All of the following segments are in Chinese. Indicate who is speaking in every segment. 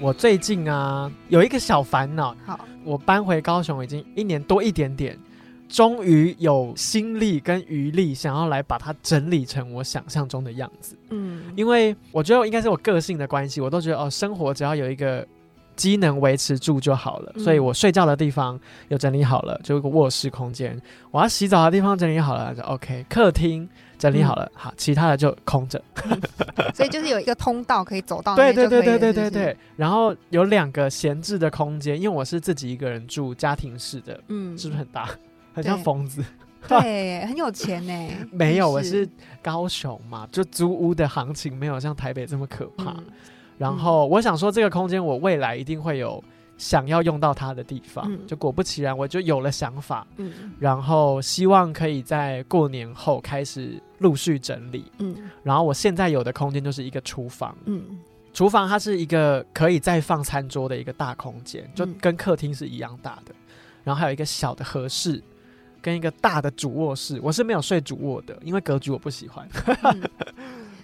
Speaker 1: 我最近啊有一个小烦恼，
Speaker 2: 好，
Speaker 1: 我搬回高雄已经一年多一点点，终于有心力跟余力想要来把它整理成我想象中的样子。
Speaker 2: 嗯，
Speaker 1: 因为我觉得应该是我个性的关系，我都觉得哦，生活只要有一个机能维持住就好了。
Speaker 2: 嗯
Speaker 1: 所以我睡觉的地方有整理好了，就一个卧室空间；我要洗澡的地方整理好了，就 OK。客厅整理好了，好，其他的就空着。
Speaker 2: 所以就是有一个通道可以走到
Speaker 1: 对对对对对对对。然后有两个闲置的空间，因为我是自己一个人住家庭式的，
Speaker 2: 嗯，
Speaker 1: 是不是很大？很像
Speaker 2: 对
Speaker 1: 疯子。
Speaker 2: 对，很有钱呢。
Speaker 1: 没有，我
Speaker 2: 是
Speaker 1: 是高雄嘛，就租屋的行情没有像台北这么可怕。
Speaker 2: 嗯
Speaker 1: 然后我想说，这个空间我未来一定会有想要用到它的地方。
Speaker 2: 嗯
Speaker 1: 就果不其然，我就有了想法，
Speaker 2: 嗯
Speaker 1: 然后希望可以在过年后开始陆续整理。
Speaker 2: 嗯
Speaker 1: 然后我现在有的空间就是一个厨房，
Speaker 2: 嗯
Speaker 1: 厨房它是一个可以再放餐桌的一个大空间，就
Speaker 2: 嗯
Speaker 1: 跟客厅是一样大的。然后还有一个小的和室，跟一个大的主卧室。我是没有睡主卧的，因为格局我不喜欢。
Speaker 2: 嗯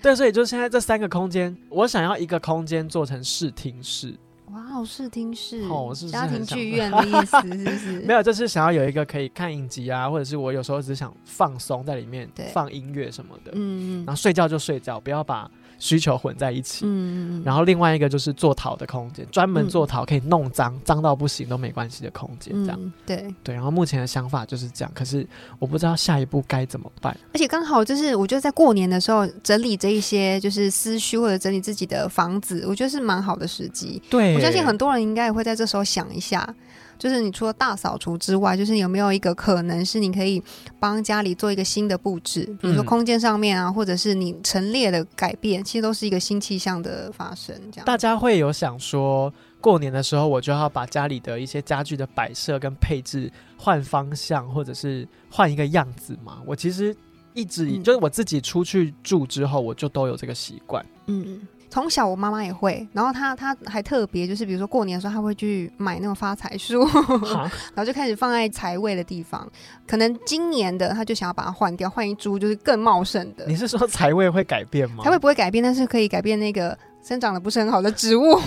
Speaker 1: 对，所以就现在这三个空间，我想要一个空间做成视听室，
Speaker 2: 哇哦，视听室，
Speaker 1: 哦是是
Speaker 2: 家庭剧院的意思，是不是？
Speaker 1: 没有，就是想要有一个可以看影集啊，或者是我有时候只想放松在里面放音乐什么的，
Speaker 2: 嗯，嗯。
Speaker 1: 然后睡觉就睡觉，不要把需求混在一起。
Speaker 2: 嗯嗯，
Speaker 1: 然后另外一个就是做陶的空间，专门
Speaker 2: 嗯
Speaker 1: 做陶可以弄脏，脏到不行都没关系的空间，这样。
Speaker 2: 嗯对，
Speaker 1: 对，然后目前的想法就是这样，可是我不知道下一步该怎么办。
Speaker 2: 而且刚好就是我觉得在过年的时候整理这一些就是思绪或者整理自己的房子，我觉得是蛮好的时机。
Speaker 1: 对
Speaker 2: 我相信很多人应该也会在这时候想一下。就是你除了大扫除之外，就是有没有一个可能是你可以帮家里做一个新的布置，比如说
Speaker 1: 嗯
Speaker 2: 空间上面啊，或者是你陈列的改变，其实都是一个新气象的发生。这样，
Speaker 1: 大家会有想说，过年的时候我就要把家里的一些家具的摆设跟配置换方向，或者是换一个样子吗？我其实一直就是我自己出去住之后，我就都有这个习惯。
Speaker 2: 嗯，从小我妈妈也会，然后她她还特别就是比如说过年的时候，她会去买那种发财树，然后就开始放在财位的地方。可能今年的她就想要把它换掉，换一株就是更茂盛的
Speaker 1: 你。是说财位会改变吗？
Speaker 2: 财位不会改变，但是可以改变那个生长的不是很好的植物，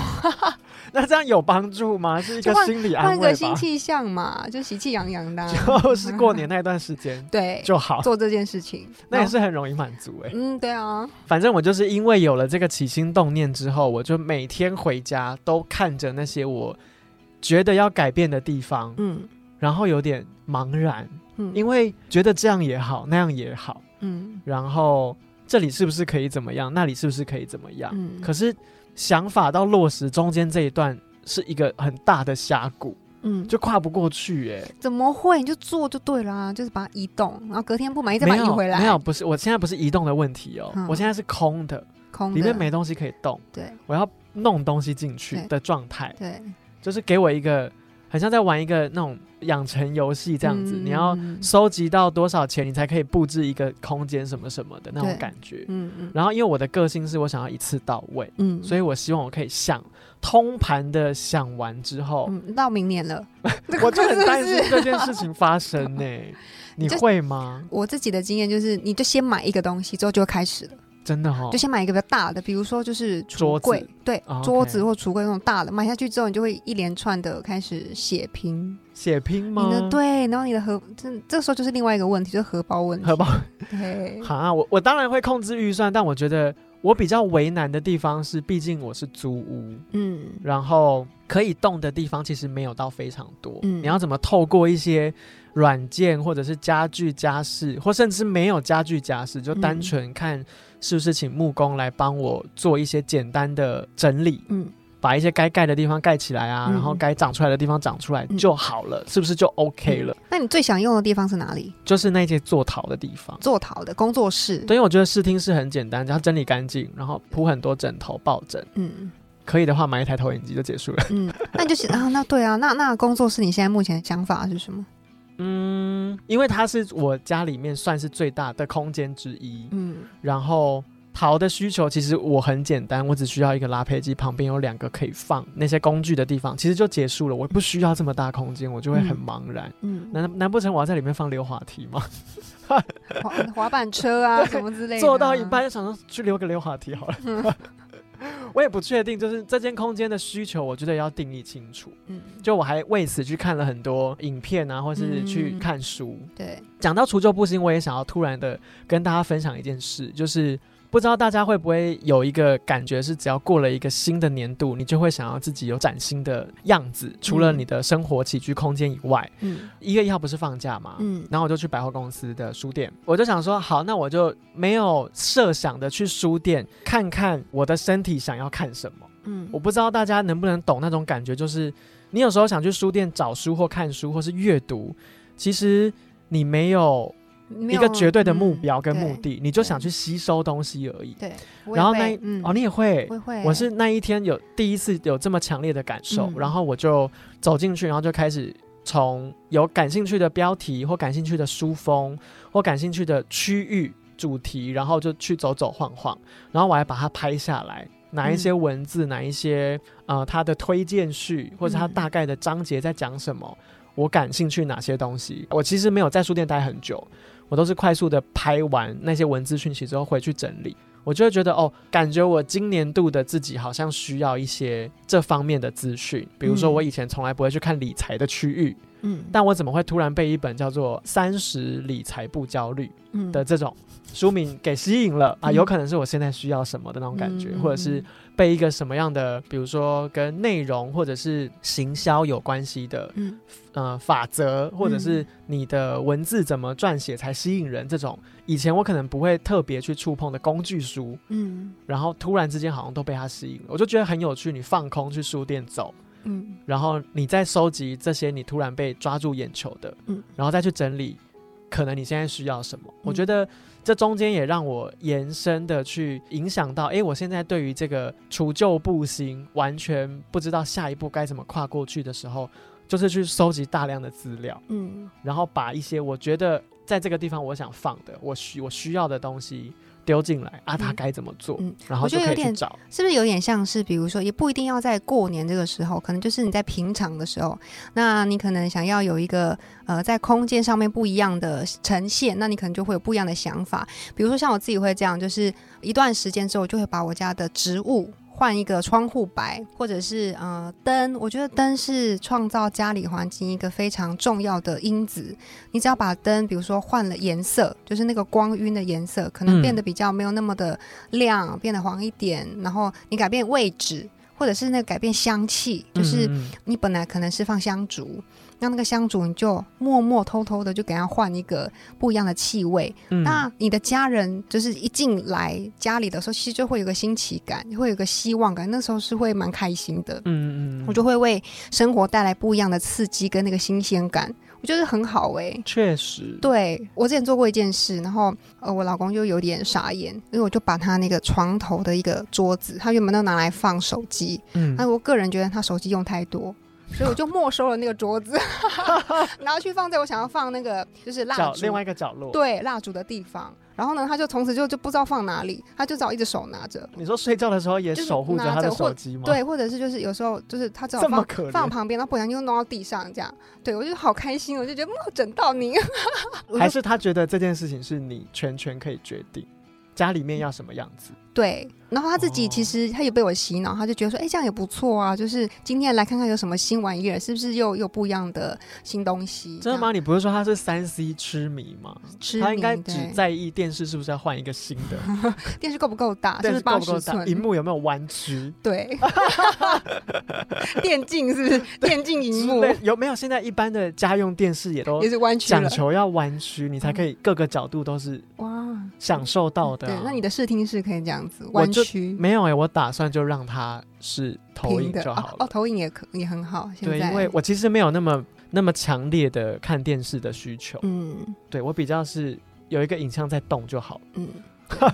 Speaker 1: 那这样有帮助吗？是一个心理
Speaker 2: 换
Speaker 1: 安慰吧？
Speaker 2: 个新气象嘛，就喜气洋洋的啊、
Speaker 1: 就是过年那段时间
Speaker 2: 对
Speaker 1: 就好，
Speaker 2: 做这件事情，
Speaker 1: 那也是很容易满足哎、
Speaker 2: 嗯，对啊，
Speaker 1: 反正我就是因为有了这个起心动念之后，我就每天回家都看着那些我觉得要改变的地方，
Speaker 2: 嗯。
Speaker 1: 然后有点茫然，
Speaker 2: 嗯，
Speaker 1: 因为觉得这样也好，那样也好，
Speaker 2: 嗯。
Speaker 1: 然后这里是不是可以怎么样，那里是不是可以怎么样？
Speaker 2: 嗯，
Speaker 1: 可是想法到落实中间这一段是一个很大的峡谷，
Speaker 2: 嗯。
Speaker 1: 就跨不过去哎、
Speaker 2: 怎么会？你就做就对啦，就是把它移动，然后隔天不满意再把它移回来。
Speaker 1: 没有，不是，我现在不是移动的问题哦，
Speaker 2: 嗯。
Speaker 1: 我现在是空的，
Speaker 2: 空的。
Speaker 1: 里面没东西可以动，
Speaker 2: 对。
Speaker 1: 我要弄东西进去的状态，
Speaker 2: 对。
Speaker 1: 就是给我一个很像在玩一个那种养成游戏这样子，
Speaker 2: 嗯
Speaker 1: 你要收集到多少钱，你才可以布置一个空间什么什么的那种感觉。
Speaker 2: 嗯嗯
Speaker 1: 然后因为我的个性是我想要一次到位，
Speaker 2: 嗯，
Speaker 1: 所以我希望我可以想通盘的想完之后，
Speaker 2: 嗯到明年了，
Speaker 1: 我就很担心这件事情发生 呢、你会吗？
Speaker 2: 我自己的经验就是，你就先买一个东西，之后就开始了。
Speaker 1: 真的哦
Speaker 2: 就，先买一个比较大的，比如说就是橱
Speaker 1: 桌子。
Speaker 2: 柜，对，
Speaker 1: 哦
Speaker 2: 桌子或橱柜那种大的，买下去之后，你就会一连串的开始血拼。
Speaker 1: 血拼吗？
Speaker 2: 你的对，然后你的荷，这这时候就是另外一个问题，就是荷包问题。
Speaker 1: 荷包。
Speaker 2: 对，
Speaker 1: 好、啊，我我当然会控制预算，但我觉得我比较为难的地方是，毕竟我是租屋，
Speaker 2: 嗯。
Speaker 1: 然后可以动的地方其实没有到非常多。
Speaker 2: 嗯。
Speaker 1: 你要怎么透过一些软件或者是家具家饰，或甚至没有家具家饰，就单
Speaker 2: 嗯。
Speaker 1: 纯看是不是请木工来帮我做一些简单的整理，
Speaker 2: 嗯
Speaker 1: 把一些该盖的地方盖起来啊，
Speaker 2: 嗯
Speaker 1: 然后该长出来的地方长出来
Speaker 2: 嗯
Speaker 1: 就好了，是不是就 OK 了？
Speaker 2: 那你最想用的地方是哪里？
Speaker 1: 就是那些做陶的地方。
Speaker 2: 做陶的工作室。
Speaker 1: 对，因为我觉得视听是很简单，只要整理干净，然后铺很多枕头、抱枕，
Speaker 2: 嗯
Speaker 1: 可以的话买一台投影机就结束了。
Speaker 2: 嗯，那你就是啊，那对啊，那那工作室你现在目前的想法是什么？
Speaker 1: 嗯，因为它是我家里面算是最大的空间之一，
Speaker 2: 嗯
Speaker 1: 然后。陶的需求其实我很简单，我只需要一个拉胚机，旁边有两个可以放那些工具的地方，其实就结束了。我不需要这么大空间，我就会很茫然。
Speaker 2: 嗯，
Speaker 1: 难难不成我要在里面放溜滑梯吗？
Speaker 2: 滑滑板车啊什么之类的啊，
Speaker 1: 做到一半就想说去溜个溜滑梯好了。我也不确定，就是这间空间的需求，我觉得要定义清楚。
Speaker 2: 嗯，
Speaker 1: 就我还为此去看了很多影片啊，或是去
Speaker 2: 嗯
Speaker 1: 看书。
Speaker 2: 对，
Speaker 1: 讲到除旧布新，我也想要突然的跟大家分享一件事，就是不知道大家会不会有一个感觉，是只要过了一个新的年度，你就会想要自己有崭新的样子。除了你的生活起居空间以外，
Speaker 2: 嗯
Speaker 1: 一月一号不是放假嘛？
Speaker 2: 嗯
Speaker 1: 然后我就去百货公司的书店，我就想说，好，那我就没有设想的去书店看看我的身体想要看什么。
Speaker 2: 嗯
Speaker 1: 我不知道大家能不能懂那种感觉，就是你有时候想去书店找书或看书或是阅读，其实你没有一个绝对的目
Speaker 2: 嗯
Speaker 1: 标跟目
Speaker 2: 对
Speaker 1: 的，你就想去吸收东西而已。
Speaker 2: 对，
Speaker 1: 然后那
Speaker 2: 嗯。
Speaker 1: 哦，你也会
Speaker 2: 我。会，
Speaker 1: 我是那一天有第一次有这么强烈的感受，
Speaker 2: 嗯。
Speaker 1: 然后我就走进去，然后就开始从有感兴趣的标题或感兴趣的书风或感兴趣的区域主题，然后就去走走晃晃，然后我还把它拍下来，哪一些文字，哪一些呃它的推荐序或者它
Speaker 2: 嗯。
Speaker 1: 大概的章节在讲什么，我感兴趣哪些东西。我其实没有在书店待很久，我都是快速的拍完那些文字讯息之后回去整理。我就会觉得哦，感觉我今年度的自己好像需要一些这方面的资讯，比如说
Speaker 2: 嗯
Speaker 1: 我以前从来不会去看理财的区域，
Speaker 2: 嗯
Speaker 1: 但我怎么会突然被一本叫做《三十理财不焦虑》
Speaker 2: 嗯。
Speaker 1: 的这种书名给吸引了？啊？
Speaker 2: 嗯。
Speaker 1: 有可能是我现在需要什么的那种感觉，
Speaker 2: 嗯
Speaker 1: 或者是被一个什么样的，比如说跟内容或者是行销有关系的
Speaker 2: 嗯。
Speaker 1: 呃法则，或者是你的文字怎么撰写才吸引人这种，以前我可能不会特别去触碰的工具书，
Speaker 2: 嗯。
Speaker 1: 然后突然之间好像都被它吸引了，我就觉得很有趣。你放空去书店走，
Speaker 2: 嗯。
Speaker 1: 然后你再收集这些你突然被抓住眼球的，
Speaker 2: 嗯。
Speaker 1: 然后再去整理，可能你现在需要什么。我觉得这中间也让我延伸的去影响到，诶，我现在对于这个除旧布新完全不知道下一步该怎么跨过去的时候，就是去收集大量的资料，
Speaker 2: 嗯。
Speaker 1: 然后把一些我觉得在这个地方我想放的，我需我需要的东西丢进来啊，它
Speaker 2: 嗯
Speaker 1: 该怎么做，
Speaker 2: 嗯
Speaker 1: 然后就
Speaker 2: 我觉得有点
Speaker 1: 可以去找。
Speaker 2: 是不是有点像是，比如说，也不一定要在过年这个时候，可能就是你在平常的时候，那你可能想要有一个呃，在空间上面不一样的呈现，那你可能就会有不一样的想法。比如说像我自己会这样，就是一段时间之后，我就会把我家的植物。换一个窗户白，或者是呃灯，我觉得灯是创造家里环境一个非常重要的因子。你只要把灯，比如说换了颜色，就是那个光晕的颜色，可能
Speaker 1: 嗯
Speaker 2: 变得比较没有那么的亮，变得黄一点，然后你改变位置，或者是那个改变香气，就是你本来可能是放香烛，那那个香烛你就默默偷偷的就给它换一个不一样的气味。
Speaker 1: 嗯
Speaker 2: 那你的家人就是一进来家里的时候，其实就会有个新奇感，会有个希望感，那时候是会蛮开心的。
Speaker 1: 嗯嗯嗯，
Speaker 2: 我就会为生活带来不一样的刺激跟那个新鲜感，我觉得很好诶、
Speaker 1: 确实，
Speaker 2: 对我之前做过一件事，然后呃，我老公就有点傻眼，因为我就把他那个床头的一个桌子，他原本都拿来放手机，
Speaker 1: 嗯
Speaker 2: 那我个人觉得他手机用太多。所以我就没收了那个桌子，然后去放在我想要放那个就是蜡烛。
Speaker 1: 另外一个角落。，
Speaker 2: 对蜡烛的地方。然后呢，他就从此就就不知道放哪里，他就只好一只手拿着，
Speaker 1: 你说睡觉的时候也守护着他的手机吗？，
Speaker 2: 对，或者是就是有时候就是他只好放放旁边，然后不小心又弄到地上，这样，对我就好开心，我就觉得嗯，整到你，我
Speaker 1: 还
Speaker 2: 是
Speaker 1: 他觉得这件事情是你全权可以决定，家里面要什么样子？
Speaker 2: 对，然后他自己
Speaker 1: 哦
Speaker 2: 其实他也被我洗脑，他就觉得说，哎，这样也不错啊，就是今天来看看有什么新玩意儿，是不是又有不一样的新东西？
Speaker 1: 真的吗？你不是说他是三 C 痴迷吗？他应该只在意电视是不是要换一个新的，
Speaker 2: 电视够不够大？是不是八
Speaker 1: 够不够大，
Speaker 2: 十寸？
Speaker 1: 荧幕有没有弯曲？
Speaker 2: 对，电竞是不是？电竞荧幕
Speaker 1: 有没有？现在一般的家用电视也都
Speaker 2: 也是弯曲。
Speaker 1: 讲求要弯曲，你才可以各个角度都是
Speaker 2: 哇，
Speaker 1: 享受到的啊、
Speaker 2: 对，那你的视听是可以这样子弯曲。
Speaker 1: 没有哎、我打算就让它是投影就好了。
Speaker 2: 投影也可也很好。现
Speaker 1: 对，
Speaker 2: 在
Speaker 1: 因为我其实没有那么那么强烈的看电视的需求，
Speaker 2: 嗯。
Speaker 1: 对我比较是有一个影像在动就好，
Speaker 2: 嗯。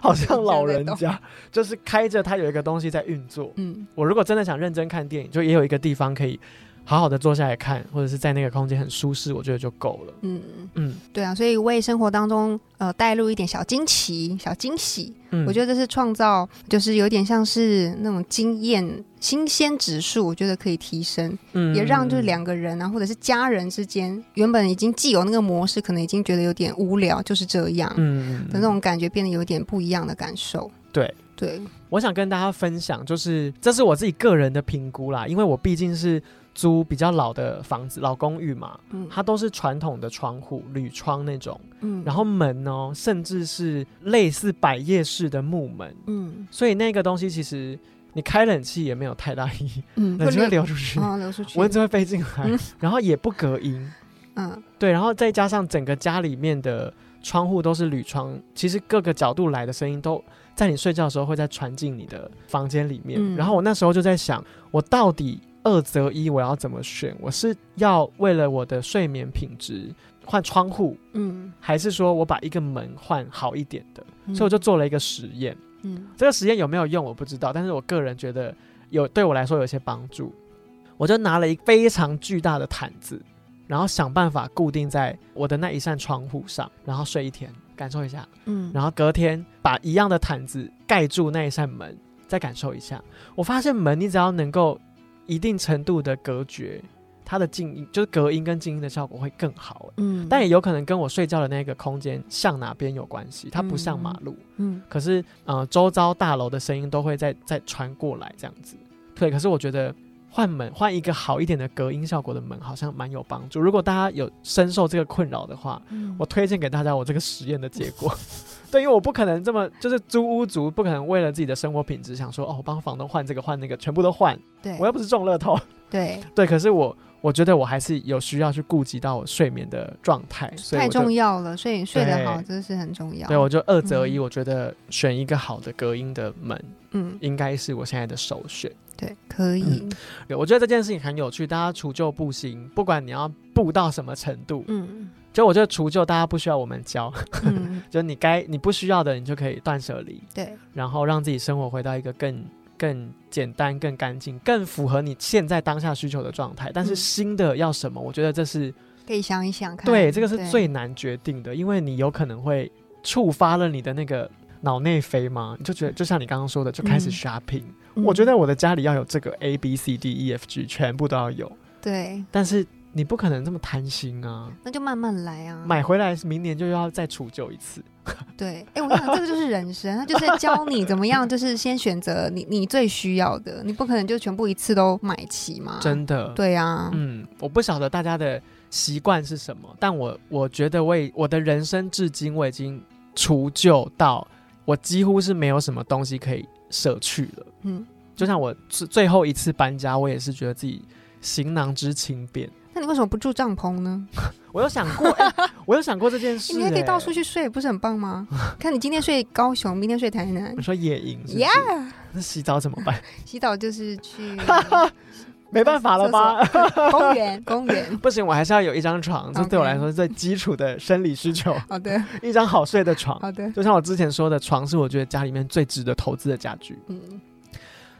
Speaker 1: 好像老人 家就是开着它有一个东西在运作。
Speaker 2: 嗯。
Speaker 1: 我如果真的想认真看电影，就也有一个地方可以好好的坐下来看，或者是在那个空间很舒适，我觉得就够了。
Speaker 2: 嗯，
Speaker 1: 嗯。
Speaker 2: 对啊，所以为生活当中呃带入一点小惊奇、小惊喜，
Speaker 1: 嗯，
Speaker 2: 我觉得这是创造，就是有点像是那种经验新鲜指数，我觉得可以提升，
Speaker 1: 嗯。
Speaker 2: 也让就是两个人啊，或者是家人之间，原本已经既有那个模式，可能已经觉得有点无聊，就是这样的
Speaker 1: 嗯
Speaker 2: 那种感觉，变得有点不一样的感受。
Speaker 1: 对。
Speaker 2: 对，
Speaker 1: 我想跟大家分享，就是这是我自己个人的评估啦，因为我毕竟是租比较老的房子，老公寓嘛，
Speaker 2: 嗯。
Speaker 1: 它都是传统的窗户，铝窗那种，
Speaker 2: 嗯。
Speaker 1: 然后门呢，甚至是类似百叶式的木门，
Speaker 2: 嗯。
Speaker 1: 所以那个东西其实你开冷气也没有太大意义，
Speaker 2: 嗯。
Speaker 1: 冷气会流出去，
Speaker 2: 哦流出去，
Speaker 1: 蚊子会飞进来
Speaker 2: 嗯，
Speaker 1: 然后也不隔音，
Speaker 2: 嗯。
Speaker 1: 对，然后再加上整个家里面的窗户都是铝窗，其实各个角度来的声音都在你睡觉的时候会再传进你的房间里面。
Speaker 2: 嗯。
Speaker 1: 然后我那时候就在想，我到底二择一，我要怎么选？我是要为了我的睡眠品质换窗户，
Speaker 2: 嗯，
Speaker 1: 还是说我把一个门换好一点的？
Speaker 2: 嗯
Speaker 1: 所以我就做了一个实验。
Speaker 2: 嗯
Speaker 1: 这个实验有没有用我不知道，但是我个人觉得有对我来说有些帮助。我就拿了一个非常巨大的毯子，然后想办法固定在我的那一扇窗户上，然后睡一天，感受一下。
Speaker 2: 嗯，
Speaker 1: 然后隔天把一样的毯子盖住那一扇门，再感受一下。我发现门你只要能够一定程度的隔绝，它的静音就是隔音跟静音的效果会更好。
Speaker 2: 嗯，
Speaker 1: 但也有可能跟我睡觉的那个空间向哪边有关系，它不像马路。
Speaker 2: 嗯
Speaker 1: 可是呃，周遭大楼的声音都会再再传过来这样子。对，可是我觉得换门换一个好一点的隔音效果的门，好像蛮有帮助。如果大家有深受这个困扰的话，
Speaker 2: 嗯
Speaker 1: 我推荐给大家我这个实验的结果。对，因为我不可能这么就是租屋族，不可能为了自己的生活品质想说哦，我帮房东换这个换那个，全部都换。
Speaker 2: 对
Speaker 1: 我又不是中乐透。
Speaker 2: 对
Speaker 1: 对，可是我我觉得我还是有需要去顾及到我睡眠的状态，所以
Speaker 2: 太重要了，睡睡得好
Speaker 1: 对
Speaker 2: 这是很重要。
Speaker 1: 对，我就二择一，
Speaker 2: 嗯
Speaker 1: 我觉得选一个好的隔音的门，
Speaker 2: 嗯
Speaker 1: 应该是我现在的首选。
Speaker 2: 对可以
Speaker 1: 嗯对，我觉得这件事情很有趣，大家除旧布新，不管你要布到什么程度，
Speaker 2: 嗯
Speaker 1: 就我觉得除旧大家不需要我们教，
Speaker 2: 嗯
Speaker 1: 就你该你不需要的，你就可以断舍离，
Speaker 2: 对
Speaker 1: 然后让自己生活回到一个更更简单、更干净、更符合你现在当下需求的状态。但是
Speaker 2: 嗯。
Speaker 1: 新的要什么，我觉得这是
Speaker 2: 可以想一想看。
Speaker 1: 对这个是最难决定的，因为你有可能会触发了你的那个。脑内啡嘛，你就觉得就像你刚刚说的，就开始
Speaker 2: 嗯。
Speaker 1: shopping、
Speaker 2: 嗯。
Speaker 1: 我觉得我的家里要有这个 A B C D E F G 全部都要有，
Speaker 2: 对，
Speaker 1: 但是你不可能这么贪心啊！
Speaker 2: 那就慢慢来啊。
Speaker 1: 买回来明年就要再除旧一次。
Speaker 2: 对，哎，我跟你讲，这个就是人生，他就是在教你怎么样，就是先选择你你最需要的，你不可能就全部一次都买齐嘛。
Speaker 1: 真的，
Speaker 2: 对啊，
Speaker 1: 嗯，我不晓得大家的习惯是什么，但我我觉得我已我的人生至今我已经除旧到我几乎是没有什么东西可以舍去了。
Speaker 2: 嗯，
Speaker 1: 就像我最最后一次搬家，我也是觉得自己行囊之轻便。
Speaker 2: 那你为什么不住帐篷呢？
Speaker 1: 我有想过，哎我有想过这件事、
Speaker 2: 你还可以到
Speaker 1: 哎
Speaker 2: 处去睡，不是很棒吗？看你今天睡高雄，明天睡台南
Speaker 1: 你，说野营
Speaker 2: ，Yeah，
Speaker 1: 那洗澡怎么办？
Speaker 2: 洗澡就是去
Speaker 1: 没办法了吧？
Speaker 2: 公园，公园。
Speaker 1: 不行，我还是要有一张床，这对我来说是最基础的生理需求，
Speaker 2: 好的，
Speaker 1: 一张好睡的床。
Speaker 2: 好的，
Speaker 1: 就像我之前说的，床是我觉得家里面最值得投资的家具。
Speaker 2: 嗯，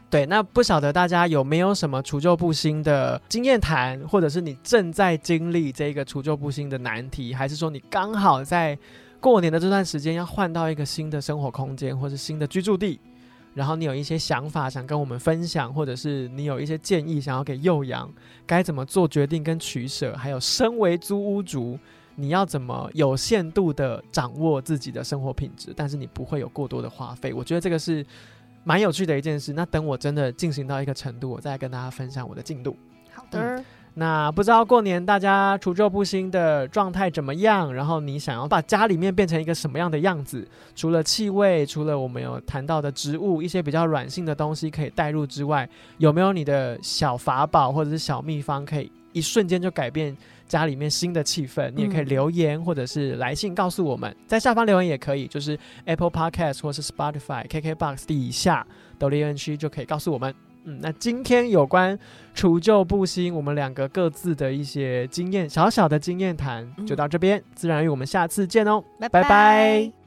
Speaker 1: 对，那不晓得大家有没有什么除旧布新的经验谈，或者是你正在经历这个除旧布新的难题，还是说你刚好在过年的这段时间要换到一个新的生活空间或是新的居住地，然后你有一些想法想跟我们分享，或者是你有一些建议想要给幼阳该怎么做决定跟取舍，还有身为租屋族。你要怎么有限度的掌握自己的生活品质，但是你不会有过多的花费？我觉得这个是蛮有趣的一件事。那等我真的进行到一个程度，我再跟大家分享我的进度。
Speaker 2: 好的，
Speaker 1: 那不知道过年大家除旧布新的状态怎么样？然后你想要把家里面变成一个什么样的样子？除了气味，除了我们有谈到的植物，一些比较软性的东西可以带入之外，有没有你的小法宝或者是小秘方，可以一瞬间就改变家里面新的气氛？你也可以
Speaker 2: 嗯
Speaker 1: 留言或者是来信告诉我们，在下方留言也可以，就是 Apple Podcast 或是 Spotify、KKBox 底下的留言区就可以告诉我们。嗯，那今天有关除旧布新，我们两个各自的一些经验，小小的经验谈就到这边。自然语，我们下次见哦，
Speaker 2: 拜
Speaker 1: 拜拜